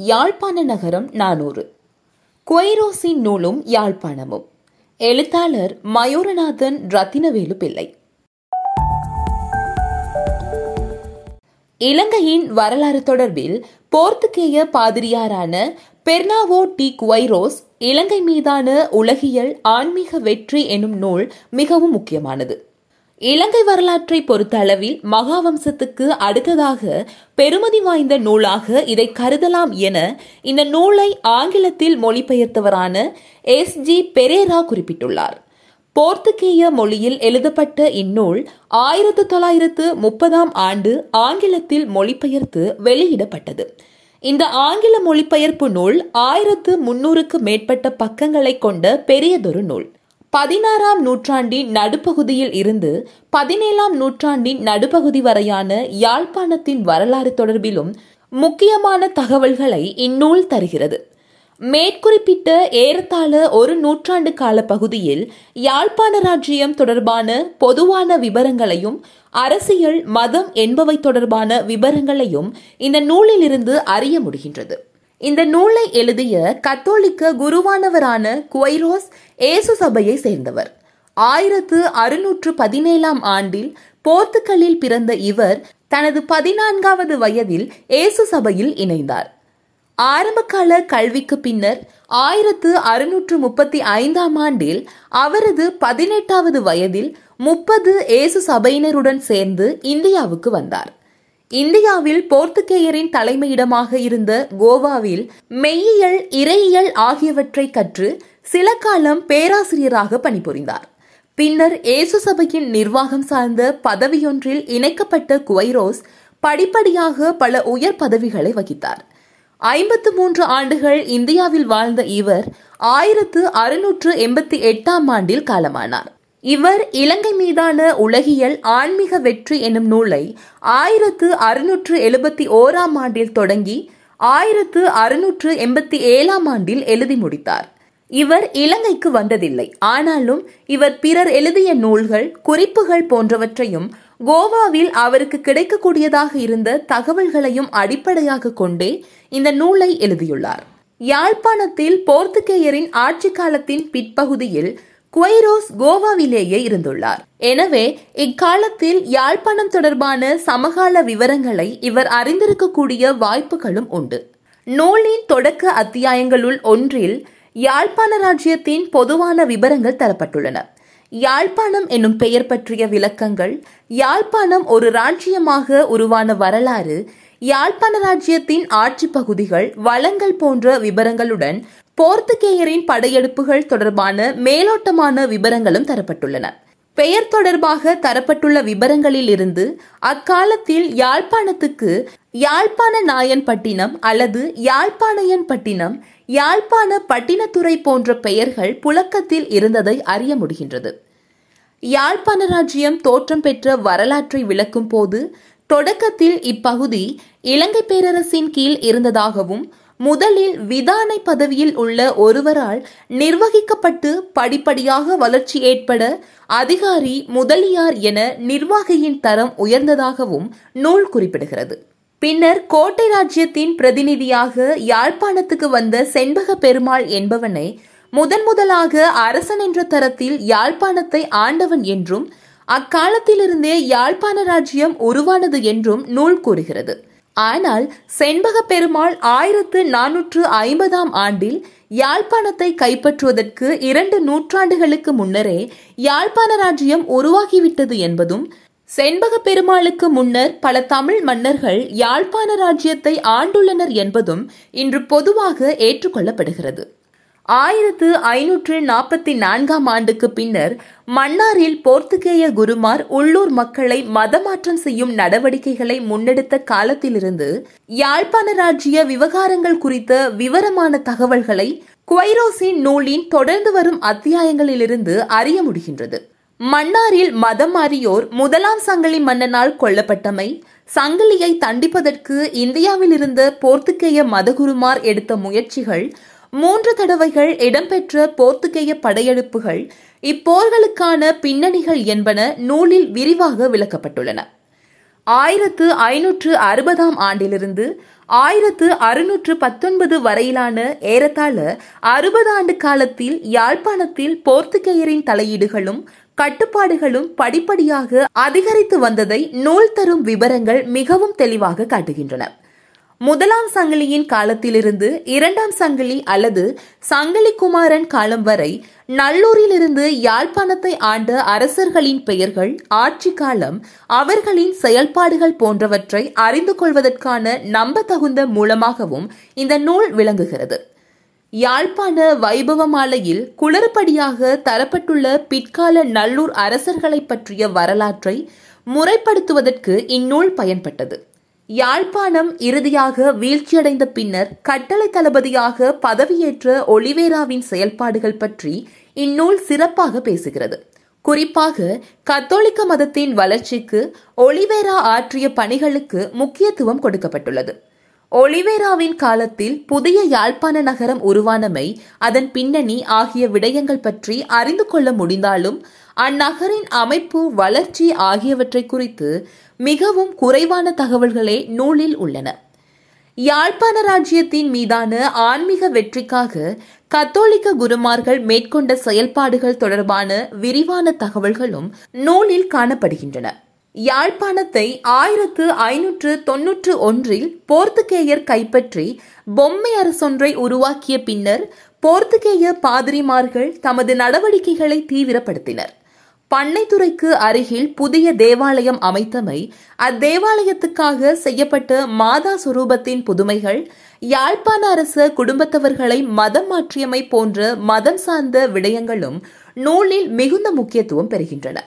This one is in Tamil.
யாழ்ப்பாண நகரம் நானூறு. குவைரோசின் நூலும் யாழ்ப்பாணமும். எழுத்தாளர் மயூரநாதன் ரத்தினவேலு பிள்ளை. இலங்கையின் வரலாறு தொடர்பில் போர்த்துகேய பாதிரியாரான பெர்னாவோ டி குவைரோஸ் இலங்கை மீதான உலகியல் ஆன்மீக வெற்றி எனும் நூல் மிகவும் முக்கியமானது. இலங்கை வரலாற்றை பொறுத்த அளவில் மகாவம்சத்துக்கு அடுத்ததாக பெருமதி வாய்ந்த நூலாக இதை கருதலாம் என இந்த நூலை ஆங்கிலத்தில் மொழிபெயர்த்தவரான எஸ் ஜி பெரேரா குறிப்பிட்டுள்ளார். போர்த்துகேய மொழியில் எழுதப்பட்ட இந்நூல் ஆயிரத்து தொள்ளாயிரத்து முப்பதாம் ஆண்டு ஆங்கிலத்தில் மொழிபெயர்த்து வெளியிடப்பட்டது. இந்த ஆங்கில மொழிபெயர்ப்பு நூல் ஆயிரத்து முன்னூறுக்கு மேற்பட்ட பக்கங்களை கொண்ட பெரியதொரு நூல். பதினாறாம் நூற்றாண்டின் நடுப்பகுதியில் இருந்து பதினேழாம் நூற்றாண்டின் நடுப்பகுதி வரையான யாழ்ப்பாணத்தின் வரலாறு தொடர்பிலும் முக்கியமான தகவல்களை இந்நூல் தருகிறது. மேற்குறிப்பிட்ட ஏறத்தாழ ஒரு நூற்றாண்டு கால பகுதியில் யாழ்ப்பாண ராஜ்யம் தொடர்பான பொதுவான விவரங்களையும் அரசியல் மதம் என்பவை தொடர்பான விவரங்களையும் இந்த நூலிலிருந்து அறிய முடிகின்றது. இந்த நூலை எழுதிய கத்தோலிக்க குருவானவரான குவைரோஸ் ஏசு சபையை சேர்ந்தவர். ஆயிரத்து அறுநூற்று பதினேழாம் ஆண்டில் போர்த்துக்கலில் பிறந்த இவர் தனது பதினான்காவது வயதில் ஏசு சபையில் இணைந்தார். ஆரம்பகால கல்விக்கு பின்னர் ஆயிரத்து அறுநூற்று முப்பத்தி ஐந்தாம் ஆண்டில் அவரது பதினெட்டாவது வயதில் முப்பது ஏசு சபையினருடன் சேர்ந்து இந்தியாவுக்கு வந்தார். இந்தியாவில் போர்த்துகேயரின் தலைமையிடமாக இருந்த கோவாவில் மெய்யியல் இறையியல் ஆகியவற்றை கற்று சில காலம் பேராசிரியராக பணிபுரிந்தார். பின்னர் இயேசு சபையின் நிர்வாகம் சார்ந்த பதவியொன்றில் இணைக்கப்பட்ட குவைரோஸ் படிப்படியாக பல உயர் பதவிகளை வகித்தார். ஐம்பத்து மூன்று ஆண்டுகள் இந்தியாவில் வாழ்ந்த இவர் ஆயிரத்து அறுநூற்று எண்பத்தி எட்டாம் ஆண்டில் காலமானார். இவர் இலங்கை மீதான உலகியல் ஆன்மீக வெற்றி எனும் நூலை ஆயிரத்து அறுநூற்று எழுபத்தி ஓராம் ஆண்டில் தொடங்கி ஆயிரத்து அறுநூற்று எண்பத்தி ஏழாம் ஆண்டில் எழுதி முடித்தார். இவர் இலங்கைக்கு வந்ததில்லை. ஆனாலும் இவர் பிறர் எழுதிய நூல்கள் குறிப்புகள் போன்றவற்றையும் கோவாவில் அவருக்கு கிடைக்கக்கூடியதாக இருந்த தகவல்களையும் அடிப்படையாக கொண்டே இந்த நூலை எழுதியுள்ளார். யாழ்ப்பாணத்தில் போர்த்துகேயரின் ஆட்சி காலத்தின் பிற்பகுதியில் குவைரோஸ் கோவாவிலேயே இருந்துள்ளார். எனவே இக்காலத்தில் யாழ்ப்பாணம் தொடர்பான சமகால விவரங்களை இவர் அறிந்திருக்கக்கூடிய வாய்ப்புகளும் உண்டு. நூலின் தொடக்க அத்தியாயங்களுள் ஒன்றில் யாழ்ப்பாண ராஜ்யத்தின் பொதுவான விவரங்கள் தரப்பட்டுள்ளன. யாழ்ப்பாணம் என்னும் பெயர் பற்றிய விளக்கங்கள் யாழ்ப்பாணம் ஒரு ராஜ்யமாக உருவான வரலாறு யாழ்ப்பாண ராஜ்யத்தின் ஆட்சி பகுதிகள் வளங்கள் போன்ற விவரங்களுடன் போர்த்துகேயரின் படையெடுப்புகள் தொடர்பான மேலோட்டமான விவரங்களும் தரப்பட்டுள்ளன. பெயர் தொடர்பாக தரப்பட்டுள்ள விவரங்களில் இருந்து அக்காலத்தில் யாழ்ப்பாணத்துக்கு யாழ்ப்பாண நாயன் பட்டினம் அல்லது யாழ்ப்பாணையன் பட்டினம் யாழ்ப்பாண பட்டினத்துறை போன்ற பெயர்கள் புழக்கத்தில் இருந்ததை அறிய முடிகின்றது. யாழ்ப்பாண ராஜ்யம் தோற்றம் பெற்ற வரலாற்றை விளக்கும் போது தொடக்கத்தில் இப்பகுதி இலங்கை பேரரசின் கீழ் இருந்ததாகவும் முதலில் விதானை பதவியில் உள்ள ஒருவரால் நிர்வகிக்கப்பட்டு படிப்படியாக வளர்ச்சி ஏற்பட அதிகாரி முதலியார் என நிர்வாகியின் தரம் உயர்ந்ததாகவும் நூல் குறிப்பிடுகிறது. பின்னர் கோட்டை ராஜ்யத்தின் பிரதிநிதியாக யாழ்ப்பாணத்துக்கு வந்த செண்பக பெருமாள் என்பவனை முதன் முதலாக அரசன் என்ற தரத்தில் யாழ்ப்பாணத்தை ஆண்டவன் என்றும் அக்காலத்திலிருந்தே யாழ்ப்பாண ராஜ்யம் உருவானது என்றும் நூல் கூறுகிறது. ஆனால் செண்பக பெருமாள் ஆயிரத்து நானூற்று ஐம்பதாம் ஆண்டில் யாழ்ப்பாணத்தை கைப்பற்றுவதற்கு இரண்டு நூற்றாண்டுகளுக்கு முன்னரே யாழ்ப்பாண ராஜ்யம் உருவாகிவிட்டது என்பதும் செண்பக பெருமாளுக்கு முன்னர் பல தமிழ் மன்னர்கள் யாழ்ப்பாண ராஜ்யத்தை ஆண்டுள்ளனர் என்பதும் இன்று பொதுவாக ஏற்றுக்கொள்ளப்படுகிறது. ஆயிரத்து ஐநூற்று நாற்பத்தி நான்காம் ஆண்டுக்கு பின்னர் மன்னாரில் போர்த்துகேய குருமார் உள்ளூர் மக்களை மதமாற்றம் செய்யும் நடவடிக்கைகளை முன்னெடுத்த காலத்திலிருந்து யாழ்ப்பாண ராஜ்ய விவகாரங்கள் குறித்த விவரமான தகவல்களை குவைரோசின் நூலின் தொடர்ந்து வரும் அத்தியாயங்களிலிருந்து அறிய முடிகின்றது. மன்னாரில் மதம் மாறியோர் முதலாம் சங்கிலி மன்னனால் கொல்லப்பட்டமை சங்கிலியை தண்டிப்பதற்கு இந்தியாவில் இருந்த போர்த்துகேய மதகுருமார் எடுத்த முயற்சிகள் மூன்று தடவைகள் இடம்பெற்ற போர்த்துகேய படையெடுப்புகள் இப்போர்களுக்கான பின்னணிகள் என்பன நூலில் விரிவாக விளக்கப்பட்டுள்ளன. ஆயிரத்து ஐநூற்று அறுபதாம் ஆண்டிலிருந்து ஆயிரத்து அறுநூற்று பத்தொன்பது வரையிலான ஏறத்தாழ அறுபது ஆண்டு காலத்தில் யாழ்ப்பாணத்தில் போர்த்துகேயரின் தலையீடுகளும் கட்டுப்பாடுகளும் படிப்படியாக அதிகரித்து வந்ததை நூல் தரும் விவரங்கள் மிகவும் தெளிவாக காட்டுகின்றன. முதலாம் சங்கிலியின் காலத்திலிருந்து இரண்டாம் சங்கிலி அல்லது சங்கிலி குமாரன் காலம் வரை நல்லூரிலிருந்து யாழ்ப்பாணத்தை ஆண்ட அரசர்களின் பெயர்கள் ஆட்சி காலம் அவர்களின் செயல்பாடுகள் போன்றவற்றை அறிந்து கொள்வதற்கான நம்பத்தகுந்த மூலமாகவும் இந்த நூல் விளங்குகிறது. யாழ்ப்பாண வைபவமாலையில் குளறுபடியாக தரப்பட்டுள்ள பிற்கால நல்லூர் அரசர்களை பற்றிய வரலாற்றை முறைப்படுத்துவதற்கு இந்நூல் பயன்பட்டது. யாழ்ப்பாணம் இறுதியாக வீழ்ச்சியடைந்த பின்னர் கட்டளை தளபதியாக பதவியேற்ற ஒளிவேராவின் செயல்பாடுகள் பற்றி இந்நூல் சிறப்பாக பேசுகிறது. குறிப்பாக கத்தோலிக்க மதத்தின் வளர்ச்சிக்கு ஒளிவேரா ஆற்றிய பணிகளுக்கு முக்கியத்துவம் கொடுக்கப்பட்டுள்ளது. ஒளிவேராவின் காலத்தில் புதிய யாழ்ப்பாண நகரம் உருவானமை அதன் பின்னணி ஆகிய விடயங்கள் பற்றி அறிந்து கொள்ள முடிந்தாலும் அந்நகரின் அமைப்பு வளர்ச்சி ஆகியவற்றை குறித்து மிகவும் குறைவான தகவல்களே நூலில் உள்ளன. யாழ்ப்பாண ராஜ்யத்தின் மீதான ஆன்மீக வெற்றிக்காக கத்தோலிக்க குருமார்கள் மேற்கொண்ட செயல்பாடுகள் தொடர்பான விரிவான தகவல்களும் நூலில் காணப்படுகின்றன. யாழ்ப்பாணத்தை ஆயிரத்து ஐநூற்று தொன்னூற்று ஒன்றில் போர்த்துகேயர் கைப்பற்றி பொம்மை அரசொன்றை உருவாக்கிய பின்னர் போர்த்துகேய பாதிரிமார்கள் தமது நடவடிக்கைகளை தீவிரப்படுத்தினர். பண்ணைத்துறைக்கு அருகில் புதிய தேவாலயம் அமைத்தமை அத்தேவாலயத்துக்காக செய்யப்பட்ட மாதா சுரூபத்தின் புதுமைகள் யாழ்ப்பாண அரச குடும்பத்தவர்களை மதம் மாற்றியமை போன்ற மதம் சார்ந்த விடயங்களும் நூலில் மிகுந்த முக்கியத்துவம் பெறுகின்றன.